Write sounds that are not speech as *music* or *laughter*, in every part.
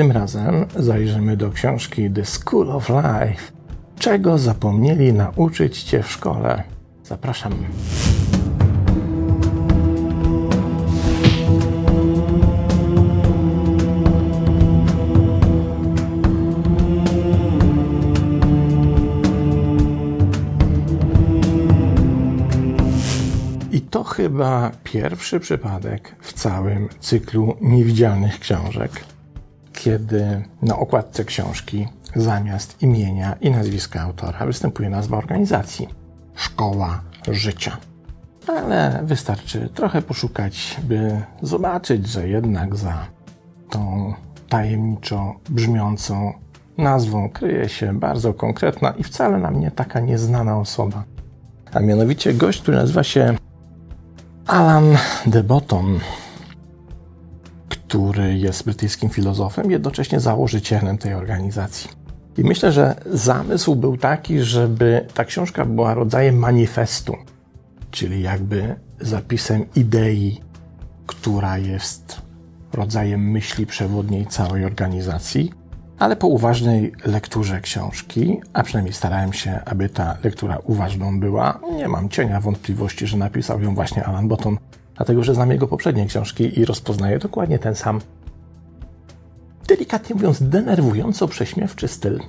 Tym razem zajrzymy do książki The School of Life. Czego zapomnieli nauczyć cię w szkole? Zapraszam. To chyba pierwszy przypadek w całym cyklu niewidzialnych książek, kiedy na okładce książki zamiast imienia i nazwiska autora występuje nazwa organizacji Szkoła Życia. Ale wystarczy trochę poszukać, by zobaczyć, że jednak za tą tajemniczo brzmiącą nazwą kryje się bardzo konkretna i wcale nam nie taka nieznana osoba. A mianowicie gość, który nazywa się Alan de Botton, który jest brytyjskim filozofem, jednocześnie założycielem tej organizacji. I myślę, że zamysł był taki, żeby ta książka była rodzajem manifestu, czyli jakby zapisem idei, która jest rodzajem myśli przewodniej całej organizacji, ale po uważnej lekturze książki, a przynajmniej starałem się, aby ta lektura uważną była, nie mam cienia wątpliwości, że napisał ją właśnie Alan Botton, dlatego że znam jego poprzednie książki i rozpoznaję dokładnie ten sam, delikatnie mówiąc, denerwująco prześmiewczy styl.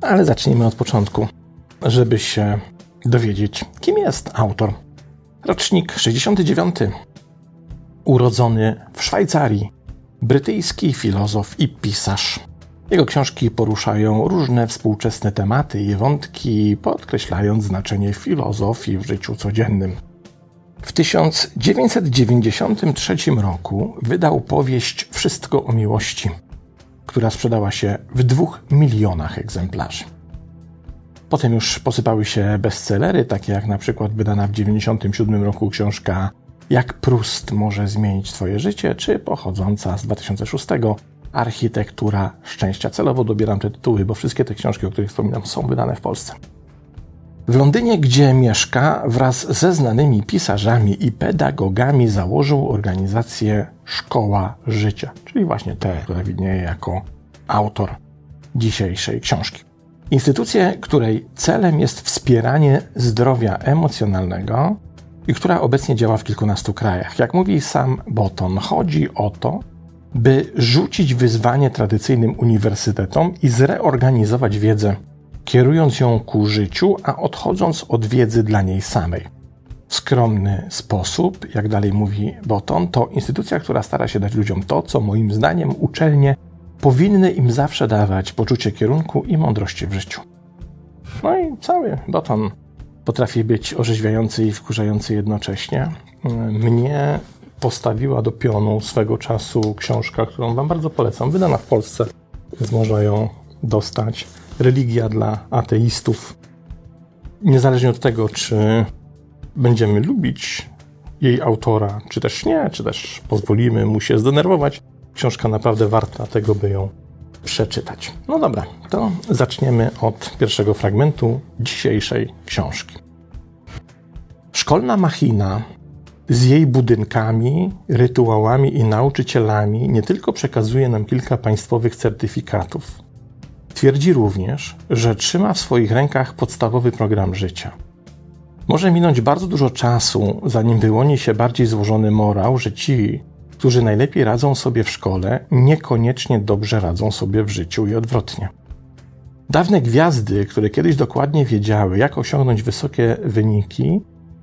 Ale zacznijmy od początku, żeby się dowiedzieć, kim jest autor. Rocznik 69. Urodzony w Szwajcarii, brytyjski filozof i pisarz. Jego książki poruszają różne współczesne tematy i wątki, podkreślając znaczenie filozofii w życiu codziennym. W 1993 roku wydał powieść Wszystko o miłości, która sprzedała się w dwóch milionach egzemplarzy. Potem już posypały się bestsellery, takie jak na przykład wydana w 1997 roku książka Jak Prust może zmienić Twoje życie, czy pochodząca z 2006 Architektura Szczęścia. Celowo dobieram te tytuły, bo wszystkie te książki, o których wspominam, są wydane w Polsce. W Londynie, gdzie mieszka, wraz ze znanymi pisarzami i pedagogami założył organizację Szkoła Życia, czyli właśnie tę, która widnieje jako autor dzisiejszej książki. Instytucję, której celem jest wspieranie zdrowia emocjonalnego i która obecnie działa w kilkunastu krajach. Jak mówi sam Botton, chodzi o to, by rzucić wyzwanie tradycyjnym uniwersytetom i zreorganizować wiedzę, kierując ją ku życiu, a odchodząc od wiedzy dla niej samej. W skromny sposób, jak dalej mówi Botton, to instytucja, która stara się dać ludziom to, co moim zdaniem uczelnie powinny im zawsze dawać poczucie kierunku i mądrości w życiu. No i cały Botton potrafi być orzeźwiający i wkurzający jednocześnie. Mnie postawiła do pionu swego czasu książka, którą Wam bardzo polecam, wydana w Polsce, więc można ją dostać. Religia dla ateistów. Niezależnie od tego, czy będziemy lubić jej autora, czy też nie, czy też pozwolimy mu się zdenerwować, książka naprawdę warta tego, by ją przeczytać. No dobra, to zaczniemy od pierwszego fragmentu dzisiejszej książki. Szkolna machina z jej budynkami, rytuałami i nauczycielami nie tylko przekazuje nam kilka państwowych certyfikatów. Twierdzi również, że trzyma w swoich rękach podstawowy program życia. Może minąć bardzo dużo czasu, zanim wyłoni się bardziej złożony morał, że ci, którzy najlepiej radzą sobie w szkole, niekoniecznie dobrze radzą sobie w życiu i odwrotnie. Dawne gwiazdy, które kiedyś dokładnie wiedziały, jak osiągnąć wysokie wyniki,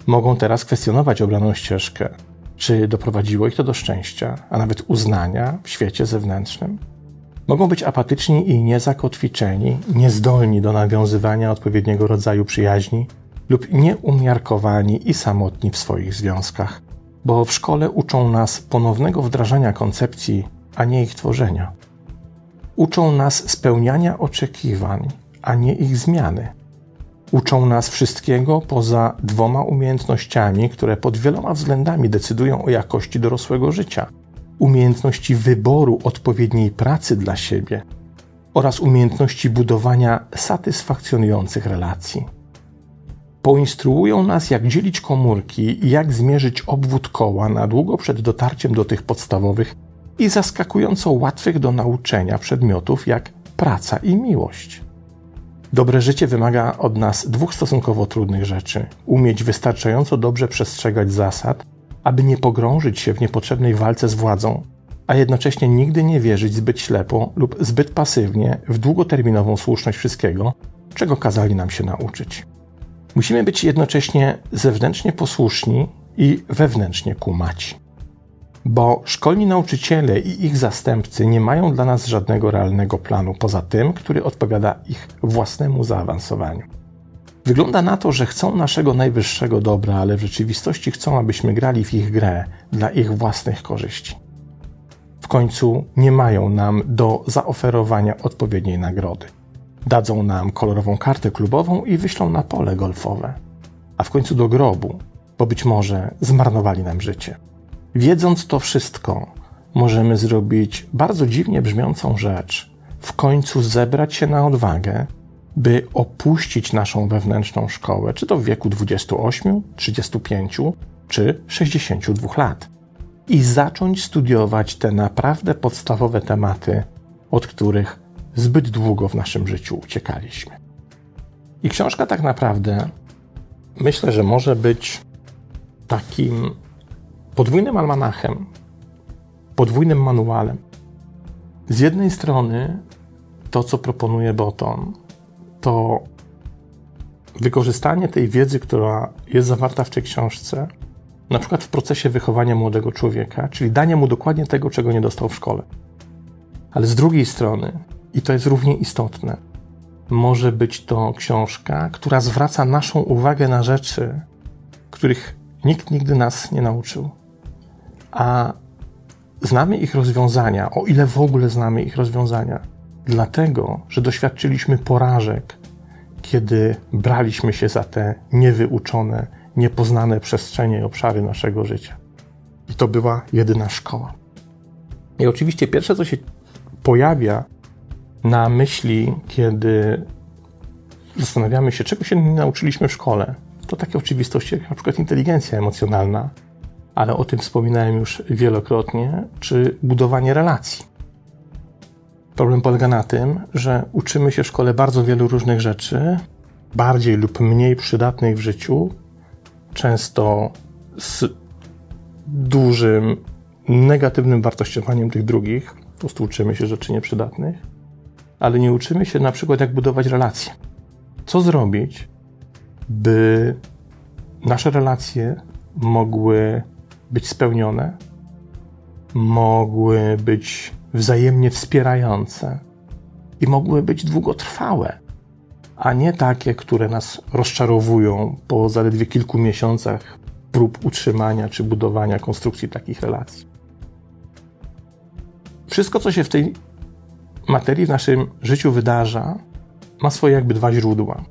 mogą teraz kwestionować obraną ścieżkę, czy doprowadziło ich to do szczęścia, a nawet uznania w świecie zewnętrznym. Mogą być apatyczni i niezakotwiczeni, niezdolni do nawiązywania odpowiedniego rodzaju przyjaźni lub nieumiarkowani i samotni w swoich związkach, bo w szkole uczą nas ponownego wdrażania koncepcji, a nie ich tworzenia. Uczą nas spełniania oczekiwań, a nie ich zmiany Uczą nas wszystkiego poza dwoma umiejętnościami, które pod wieloma względami decydują o jakości dorosłego życia: umiejętności wyboru odpowiedniej pracy dla siebie oraz umiejętności budowania satysfakcjonujących relacji. Poinstruują nas, jak dzielić komórki i jak zmierzyć obwód koła na długo przed dotarciem do tych podstawowych, i zaskakująco łatwych do nauczenia przedmiotów jak praca i miłość. Dobre życie wymaga od nas dwóch stosunkowo trudnych rzeczy: umieć wystarczająco dobrze przestrzegać zasad, aby nie pogrążyć się w niepotrzebnej walce z władzą, a jednocześnie nigdy nie wierzyć zbyt ślepo lub zbyt pasywnie w długoterminową słuszność wszystkiego, czego kazali nam się nauczyć. Musimy być jednocześnie zewnętrznie posłuszni i wewnętrznie kumaci. Bo szkolni nauczyciele i ich zastępcy nie mają dla nas żadnego realnego planu poza tym, który odpowiada ich własnemu zaawansowaniu. Wygląda na to, że chcą naszego najwyższego dobra, ale w rzeczywistości chcą, abyśmy grali w ich grę dla ich własnych korzyści. W końcu nie mają nam do zaoferowania odpowiedniej nagrody. Dadzą nam kolorową kartę klubową i wyślą na pole golfowe, a w końcu do grobu, bo być może zmarnowali nam życie. Wiedząc to wszystko, możemy zrobić bardzo dziwnie brzmiącą rzecz: w końcu zebrać się na odwagę, by opuścić naszą wewnętrzną szkołę, czy to w wieku 28, 35 czy 62 lat, i zacząć studiować te naprawdę podstawowe tematy, od których zbyt długo w naszym życiu uciekaliśmy. I książka tak naprawdę myślę, że może być takim podwójnym almanachem, podwójnym manualem. Z jednej strony to, co proponuje Boton, to wykorzystanie tej wiedzy, która jest zawarta w tej książce, na przykład w procesie wychowania młodego człowieka, czyli dania mu dokładnie tego, czego nie dostał w szkole. Ale z drugiej strony, i to jest równie istotne, może być to książka, która zwraca naszą uwagę na rzeczy, których nikt nigdy nas nie nauczył. A znamy ich rozwiązania, o ile w ogóle znamy ich rozwiązania, dlatego, że doświadczyliśmy porażek, kiedy braliśmy się za te niewyuczone, niepoznane przestrzenie i obszary naszego życia. I to była jedyna szkoła. I oczywiście pierwsze, co się pojawia na myśli, kiedy zastanawiamy się, czego się nie nauczyliśmy w szkole, to takie oczywistości jak na przykład inteligencja emocjonalna, ale o tym wspominałem już wielokrotnie, czy budowanie relacji. Problem polega na tym, że uczymy się w szkole bardzo wielu różnych rzeczy, bardziej lub mniej przydatnych w życiu, często z dużym negatywnym wartościowaniem tych drugich. Po prostu uczymy się rzeczy nieprzydatnych, ale nie uczymy się na przykład, jak budować relacje. Co zrobić, by nasze relacje mogły być spełnione, mogły być wzajemnie wspierające i mogły być długotrwałe, a nie takie, które nas rozczarowują po zaledwie kilku miesiącach prób utrzymania czy budowania konstrukcji takich relacji. Wszystko, co się w tej materii w naszym życiu wydarza, ma swoje jakby dwa źródła.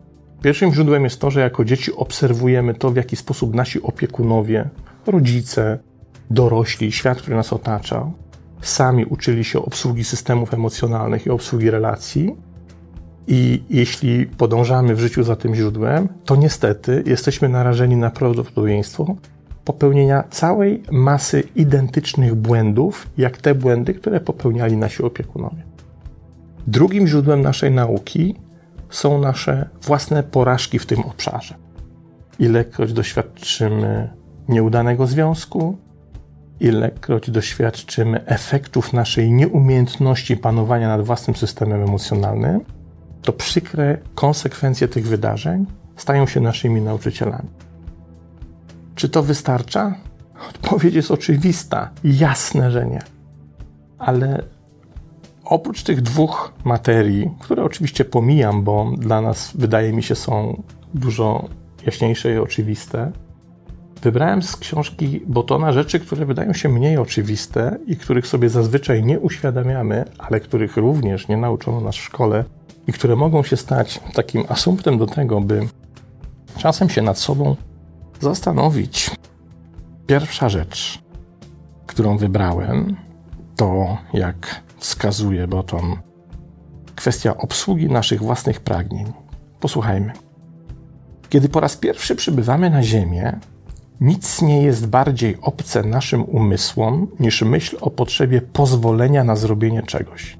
Pierwszym źródłem jest to, że jako dzieci obserwujemy to, w jaki sposób nasi opiekunowie, rodzice, dorośli, świat, który nas otaczał, sami uczyli się obsługi systemów emocjonalnych i obsługi relacji. I jeśli podążamy w życiu za tym źródłem, to niestety jesteśmy narażeni na prawdopodobieństwo popełnienia całej masy identycznych błędów, jak te błędy, które popełniali nasi opiekunowie. Drugim źródłem naszej nauki są nasze własne porażki w tym obszarze. Ilekroć doświadczymy nieudanego związku, ilekroć doświadczymy efektów naszej nieumiejętności panowania nad własnym systemem emocjonalnym, to przykre konsekwencje tych wydarzeń stają się naszymi nauczycielami. Czy to wystarcza? Odpowiedź jest oczywista. Jasne, że nie. Ale oprócz tych dwóch materii, które oczywiście pomijam, bo dla nas wydaje mi się są dużo jaśniejsze i oczywiste, Wybrałem z książki Botona rzeczy, które wydają się mniej oczywiste i których sobie zazwyczaj nie uświadamiamy, ale których również nie nauczono nas w szkole i które mogą się stać takim asumptem do tego, by czasem się nad sobą zastanowić. Pierwsza rzecz, którą wybrałem, to jak wskazuje Boton, kwestia obsługi naszych własnych pragnień. Posłuchajmy. Kiedy po raz pierwszy przybywamy na Ziemię, Nic nie jest bardziej obce naszym umysłom niż myśl o potrzebie pozwolenia na zrobienie czegoś.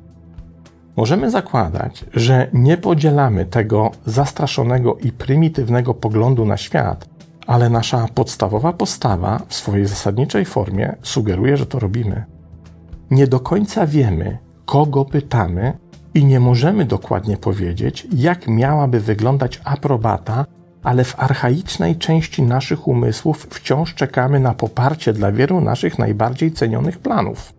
Możemy zakładać, że nie podzielamy tego zastraszonego i prymitywnego poglądu na świat, ale nasza podstawowa postawa w swojej zasadniczej formie sugeruje, że to robimy. Nie do końca wiemy, kogo pytamy i nie możemy dokładnie powiedzieć, jak miałaby wyglądać aprobata, ale w archaicznej części naszych umysłów wciąż czekamy na poparcie dla wielu naszych najbardziej cenionych planów.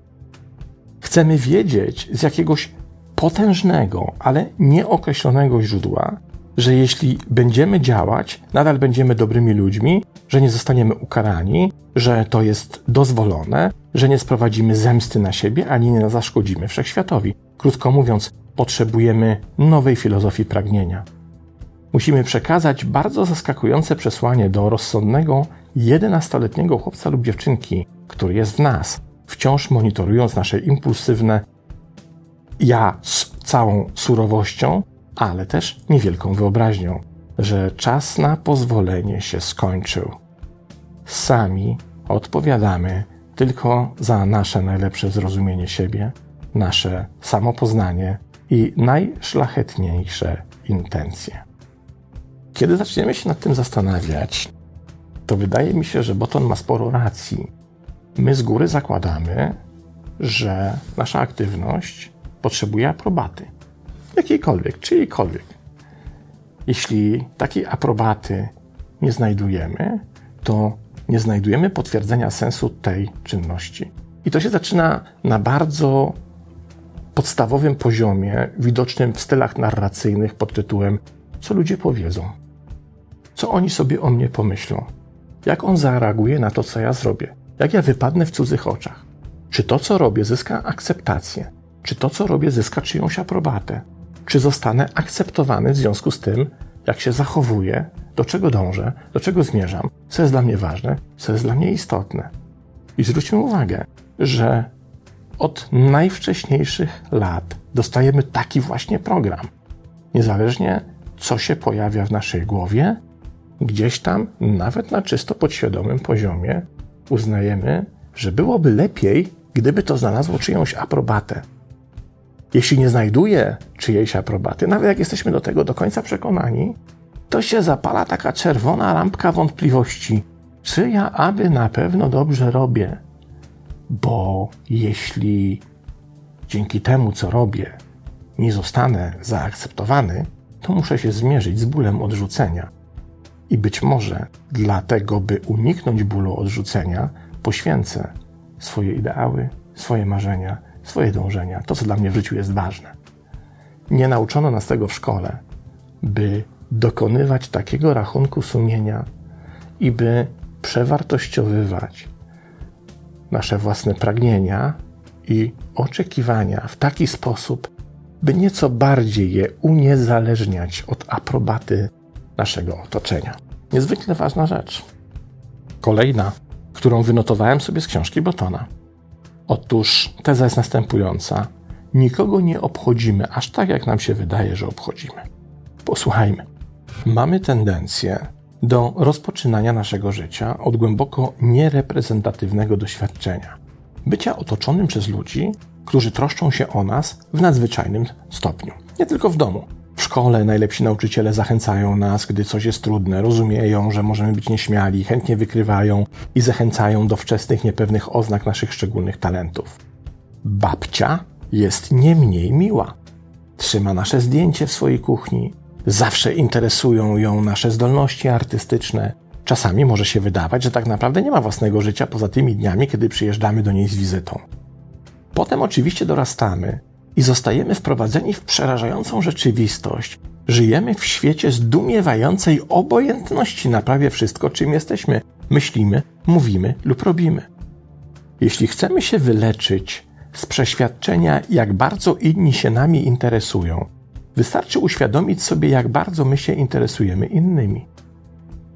Chcemy wiedzieć z jakiegoś potężnego, ale nieokreślonego źródła, że jeśli będziemy działać, nadal będziemy dobrymi ludźmi, że nie zostaniemy ukarani, że to jest dozwolone, że nie sprowadzimy zemsty na siebie ani nie zaszkodzimy wszechświatowi. Krótko mówiąc, potrzebujemy nowej filozofii pragnienia. Musimy przekazać bardzo zaskakujące przesłanie do rozsądnego, 11-letniego chłopca lub dziewczynki, który jest w nas, wciąż monitorując nasze impulsywne ja z całą surowością, ale też niewielką wyobraźnią, że czas na pozwolenie się skończył. Sami odpowiadamy tylko za nasze najlepsze zrozumienie siebie, nasze samopoznanie i najszlachetniejsze intencje. Kiedy zaczniemy się nad tym zastanawiać, to wydaje mi się, że Boton ma sporo racji. My z góry zakładamy, że nasza aktywność potrzebuje aprobaty. Jakiejkolwiek, czyjejkolwiek. Jeśli takiej aprobaty nie znajdujemy, to nie znajdujemy potwierdzenia sensu tej czynności. I to się zaczyna na bardzo podstawowym poziomie, widocznym w stylach narracyjnych pod tytułem Co ludzie powiedzą? Co oni sobie o mnie pomyślą? Jak on zareaguje na to, co ja zrobię? Jak ja wypadnę w cudzych oczach? Czy to, co robię, zyska akceptację? Czy to, co robię, zyska czyjąś aprobatę? Czy zostanę akceptowany w związku z tym, jak się zachowuję, do czego dążę, do czego zmierzam, co jest dla mnie ważne, co jest dla mnie istotne? I zwróćmy uwagę, że od najwcześniejszych lat dostajemy taki właśnie program. Niezależnie co się pojawia w naszej głowie, gdzieś tam, nawet na czysto podświadomym poziomie, uznajemy, że byłoby lepiej, gdyby to znalazło czyjąś aprobatę. Jeśli nie znajduje czyjejś aprobaty, nawet jak jesteśmy do tego do końca przekonani, to się zapala taka czerwona lampka wątpliwości, czy ja aby na pewno dobrze robię. Bo jeśli dzięki temu, co robię, nie zostanę zaakceptowany, to muszę się zmierzyć z bólem odrzucenia. I być może dlatego, by uniknąć bólu odrzucenia, poświęcę swoje ideały, swoje marzenia, swoje dążenia, to co dla mnie w życiu jest ważne. Nie nauczono nas tego w szkole, by dokonywać takiego rachunku sumienia i by przewartościowywać nasze własne pragnienia i oczekiwania w taki sposób, by nieco bardziej je uniezależniać od aprobaty naszego otoczenia. Niezwykle ważna rzecz. Kolejna, którą wynotowałem sobie z książki Botona. Otóż teza jest następująca. Nikogo nie obchodzimy aż tak, jak nam się wydaje, że obchodzimy. Posłuchajmy. Mamy tendencję do rozpoczynania naszego życia od głęboko niereprezentatywnego doświadczenia. Bycia otoczonym przez ludzi, którzy troszczą się o nas w nadzwyczajnym stopniu. Nie tylko w domu. W szkole najlepsi nauczyciele zachęcają nas, gdy coś jest trudne, rozumieją, że możemy być nieśmiali, chętnie wykrywają i zachęcają do wczesnych, niepewnych oznak naszych szczególnych talentów. Babcia jest nie mniej miła. Trzyma nasze zdjęcie w swojej kuchni, Zawsze interesują ją nasze zdolności artystyczne. Czasami może się wydawać, że tak naprawdę nie ma własnego życia poza tymi dniami, kiedy przyjeżdżamy do niej z wizytą. Potem oczywiście dorastamy i zostajemy wprowadzeni w przerażającą rzeczywistość. Żyjemy w świecie zdumiewającej obojętności na prawie wszystko, czym jesteśmy, myślimy, mówimy lub robimy. Jeśli chcemy się wyleczyć z przeświadczenia, jak bardzo inni się nami interesują, Wystarczy uświadomić sobie, jak bardzo my się interesujemy innymi.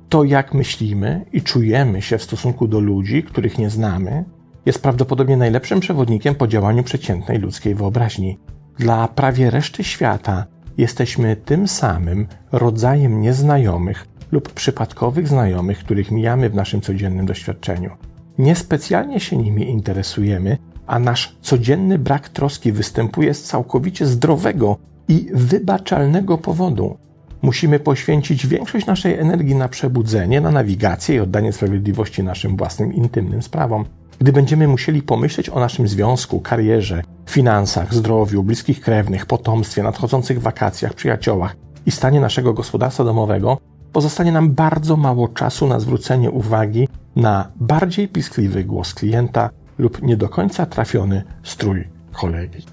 To, jak myślimy i czujemy się w stosunku do ludzi, których nie znamy, jest prawdopodobnie najlepszym przewodnikiem po działaniu przeciętnej ludzkiej wyobraźni. Dla prawie reszty świata jesteśmy tym samym rodzajem nieznajomych, lub przypadkowych znajomych, których mijamy w naszym codziennym doświadczeniu. Niespecjalnie się nimi interesujemy, a nasz codzienny brak troski występuje z całkowicie zdrowego i wybaczalnego powodu. Musimy poświęcić większość naszej energii na przebudzenie, na nawigację i oddanie sprawiedliwości naszym własnym intymnym sprawom. Gdy będziemy musieli pomyśleć o naszym związku, karierze, finansach, zdrowiu, bliskich krewnych, potomstwie, nadchodzących wakacjach, przyjaciołach i stanie naszego gospodarstwa domowego, pozostanie nam bardzo mało czasu na zwrócenie uwagi na bardziej piskliwy głos klienta lub nie do końca trafiony strój kolegi.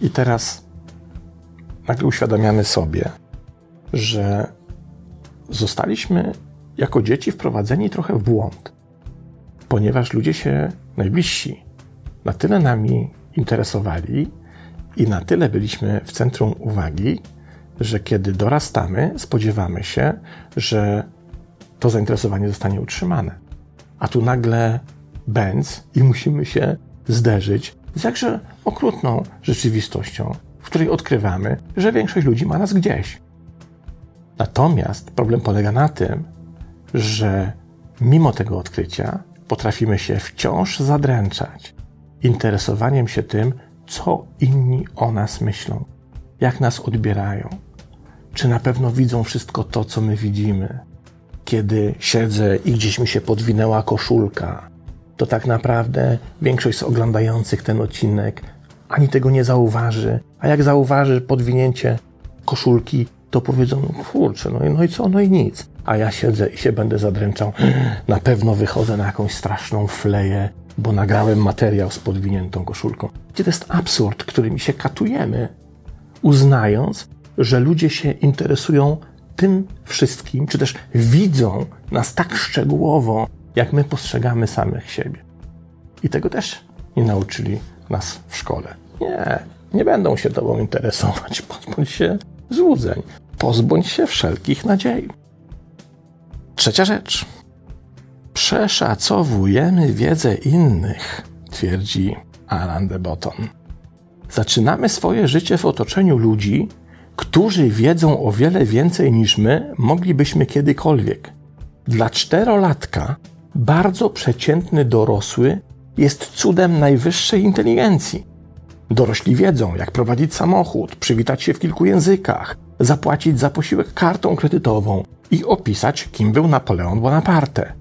I teraz nagle uświadamiamy sobie, że zostaliśmy jako dzieci wprowadzeni trochę w błąd, ponieważ ludzie się najbliżsi na tyle nami interesowali i na tyle byliśmy w centrum uwagi, że kiedy dorastamy, spodziewamy się, że to zainteresowanie zostanie utrzymane. A tu nagle bęc i musimy się zderzyć z jakże okrutną rzeczywistością, w której odkrywamy, że większość ludzi ma nas gdzieś. Natomiast problem polega na tym, że mimo tego odkrycia potrafimy się wciąż zadręczać interesowaniem się tym, co inni o nas myślą, jak nas odbierają, czy na pewno widzą wszystko to, co my widzimy. Kiedy siedzę i gdzieś mi się podwinęła koszulka, to tak naprawdę większość z oglądających ten odcinek ani tego nie zauważy, a jak zauważy podwinięcie koszulki, to powiedzą, no kurczę, no no i co, no i nic. A ja siedzę i się będę zadręczał. Na pewno wychodzę na jakąś straszną fleję, bo nagrałem materiał z podwiniętą koszulką. Gdzie to jest absurd, którym się katujemy, uznając, że ludzie się interesują tym wszystkim, czy też widzą nas tak szczegółowo, jak my postrzegamy samych siebie. I tego też nie nauczyli nas w szkole. Nie, nie będą się tobą interesować. *laughs* Pozbądź się złudzeń. Pozbądź się wszelkich nadziei. Trzecia rzecz. Przeszacowujemy wiedzę innych, twierdzi Alan de Botton. Zaczynamy swoje życie w otoczeniu ludzi, którzy wiedzą o wiele więcej niż my moglibyśmy kiedykolwiek. Dla czterolatka bardzo przeciętny dorosły jest cudem najwyższej inteligencji. Dorośli wiedzą, jak prowadzić samochód, przywitać się w kilku językach, zapłacić za posiłek kartą kredytową i opisać, kim był Napoleon Bonaparte.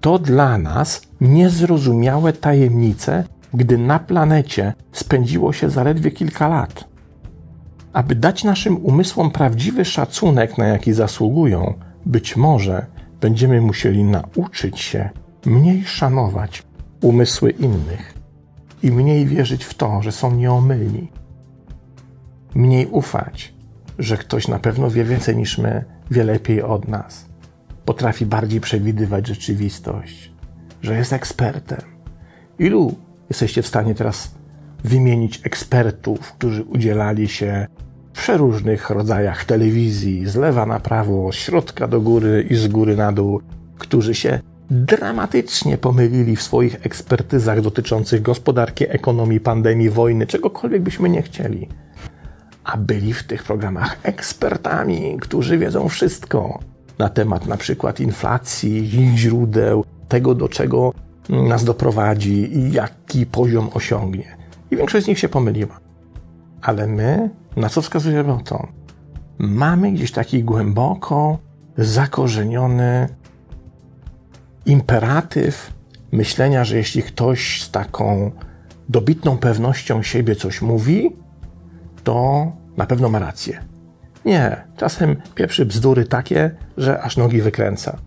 To dla nas niezrozumiałe tajemnice, gdy na planecie spędziło się zaledwie kilka lat. Aby dać naszym umysłom prawdziwy szacunek, na jaki zasługują, być może będziemy musieli nauczyć się mniej szanować umysły innych i mniej wierzyć w to, że są nieomylni. Mniej ufać, że ktoś na pewno wie więcej niż my, wie lepiej od nas, potrafi bardziej przewidywać rzeczywistość, że jest ekspertem. Ilu jesteście w stanie teraz wymienić ekspertów, którzy udzielali się w przeróżnych rodzajach telewizji, z lewa na prawo, z środka do góry i z góry na dół, którzy się dramatycznie pomylili w swoich ekspertyzach dotyczących gospodarki, ekonomii, pandemii, wojny, czegokolwiek byśmy nie chcieli. A byli w tych programach ekspertami, którzy wiedzą wszystko na temat na przykład inflacji, ich źródeł, tego do czego nas doprowadzi i jaki poziom osiągnie. I większość z nich się pomyliła. Ale my, na co wskazuje to? Mamy gdzieś taki głęboko zakorzeniony imperatyw myślenia, że jeśli ktoś z taką dobitną pewnością siebie coś mówi, to na pewno ma rację. Nie, czasem pieprzy bzdury takie, że aż nogi wykręca.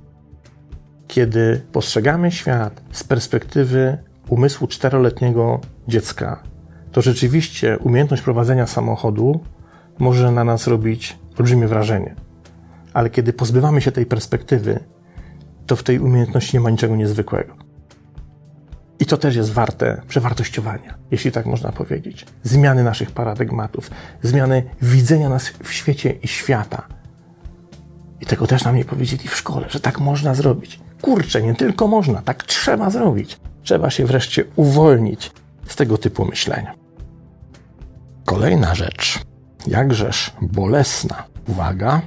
Kiedy postrzegamy świat z perspektywy umysłu czteroletniego dziecka, to rzeczywiście umiejętność prowadzenia samochodu może na nas robić olbrzymie wrażenie. Ale kiedy pozbywamy się tej perspektywy, to w tej umiejętności nie ma niczego niezwykłego. I to też jest warte przewartościowania, jeśli tak można powiedzieć. Zmiany naszych paradygmatów, zmiany widzenia nas w świecie i świata. I tego też nam nie powiedzieli w szkole, że tak można zrobić. Kurczę, nie tylko można, tak trzeba zrobić. Trzeba się wreszcie uwolnić z tego typu myślenia. Kolejna rzecz, jakżeż bolesna. Uwaga,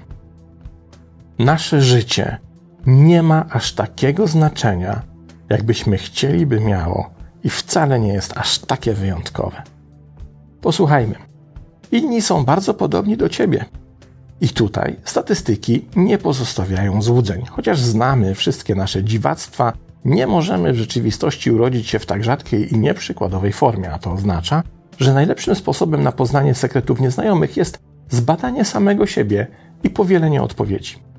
nasze życie nie ma aż takiego znaczenia, jakbyśmy chcieli, by miało, i wcale nie jest aż takie wyjątkowe. Posłuchajmy. Inni są bardzo podobni do ciebie. I tutaj statystyki nie pozostawiają złudzeń. Chociaż znamy wszystkie nasze dziwactwa, nie możemy w rzeczywistości urodzić się w tak rzadkiej i nieprzykładowej formie, a to oznacza, że najlepszym sposobem na poznanie sekretów nieznajomych jest zbadanie samego siebie i powielenie odpowiedzi.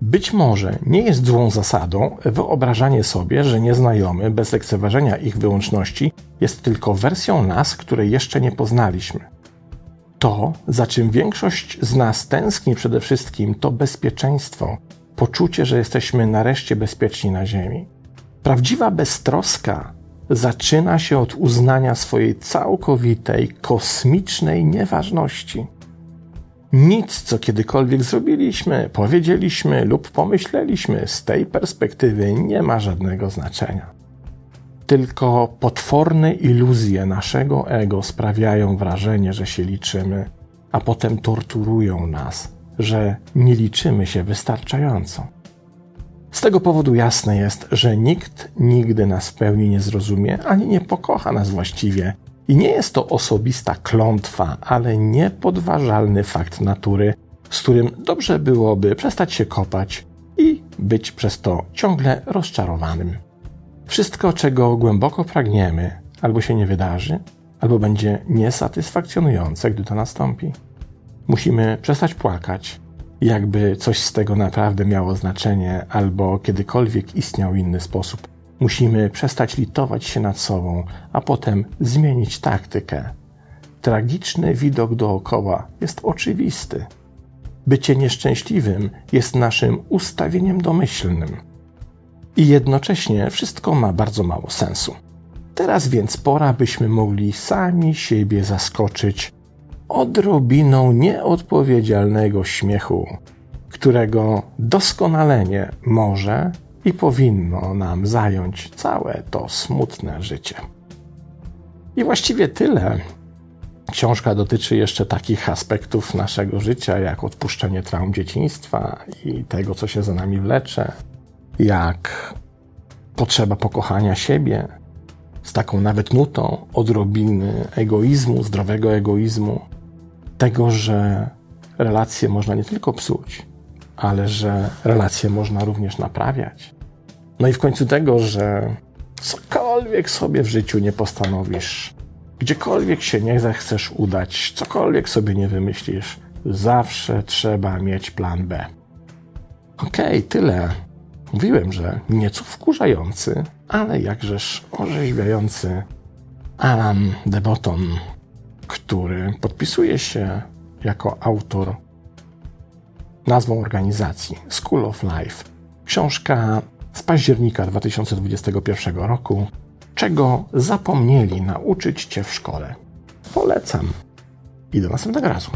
Być może nie jest złą zasadą wyobrażanie sobie, że nieznajomy, bez lekceważenia ich wyłączności, jest tylko wersją nas, której jeszcze nie poznaliśmy. To, za czym większość z nas tęskni przede wszystkim, to bezpieczeństwo, poczucie, że jesteśmy nareszcie bezpieczni na Ziemi. Prawdziwa beztroska zaczyna się od uznania swojej całkowitej, kosmicznej nieważności. Nic, co kiedykolwiek zrobiliśmy, powiedzieliśmy lub pomyśleliśmy z tej perspektywy nie ma żadnego znaczenia. Tylko potworne iluzje naszego ego sprawiają wrażenie, że się liczymy, a potem torturują nas, że nie liczymy się wystarczająco. Z tego powodu jasne jest, że nikt nigdy nas w pełni nie zrozumie ani nie pokocha nas właściwie. I nie jest to osobista klątwa, ale niepodważalny fakt natury, z którym dobrze byłoby przestać się kopać i być przez to ciągle rozczarowanym. Wszystko, czego głęboko pragniemy, albo się nie wydarzy, albo będzie niesatysfakcjonujące, gdy to nastąpi. Musimy przestać płakać, jakby coś z tego naprawdę miało znaczenie, albo kiedykolwiek istniał inny sposób. Musimy przestać litować się nad sobą, a potem zmienić taktykę. Tragiczny widok dookoła jest oczywisty. Bycie nieszczęśliwym jest naszym ustawieniem domyślnym. I jednocześnie wszystko ma bardzo mało sensu. Teraz więc pora, byśmy mogli sami siebie zaskoczyć odrobiną nieodpowiedzialnego śmiechu, którego doskonalenie może i powinno nam zająć całe to smutne życie. I właściwie tyle. Książka dotyczy jeszcze takich aspektów naszego życia, jak odpuszczenie traum dzieciństwa i tego, co się za nami wlecze, jak potrzeba pokochania siebie, z taką nawet nutą odrobiny egoizmu, zdrowego egoizmu, tego, że relacje można nie tylko psuć, ale że relacje można również naprawiać. No i w końcu tego, że cokolwiek sobie w życiu nie postanowisz, gdziekolwiek się nie zechcesz udać, cokolwiek sobie nie wymyślisz, zawsze trzeba mieć plan B. Okej, okay, tyle. Mówiłem, że nieco wkurzający, ale jakżeż orzeźwiający Alan de Botton który podpisuje się jako autor nazwą organizacji School of Life. Książka z października 2021 roku, czego zapomnieli nauczyć Cię w szkole. Polecam i do następnego razu.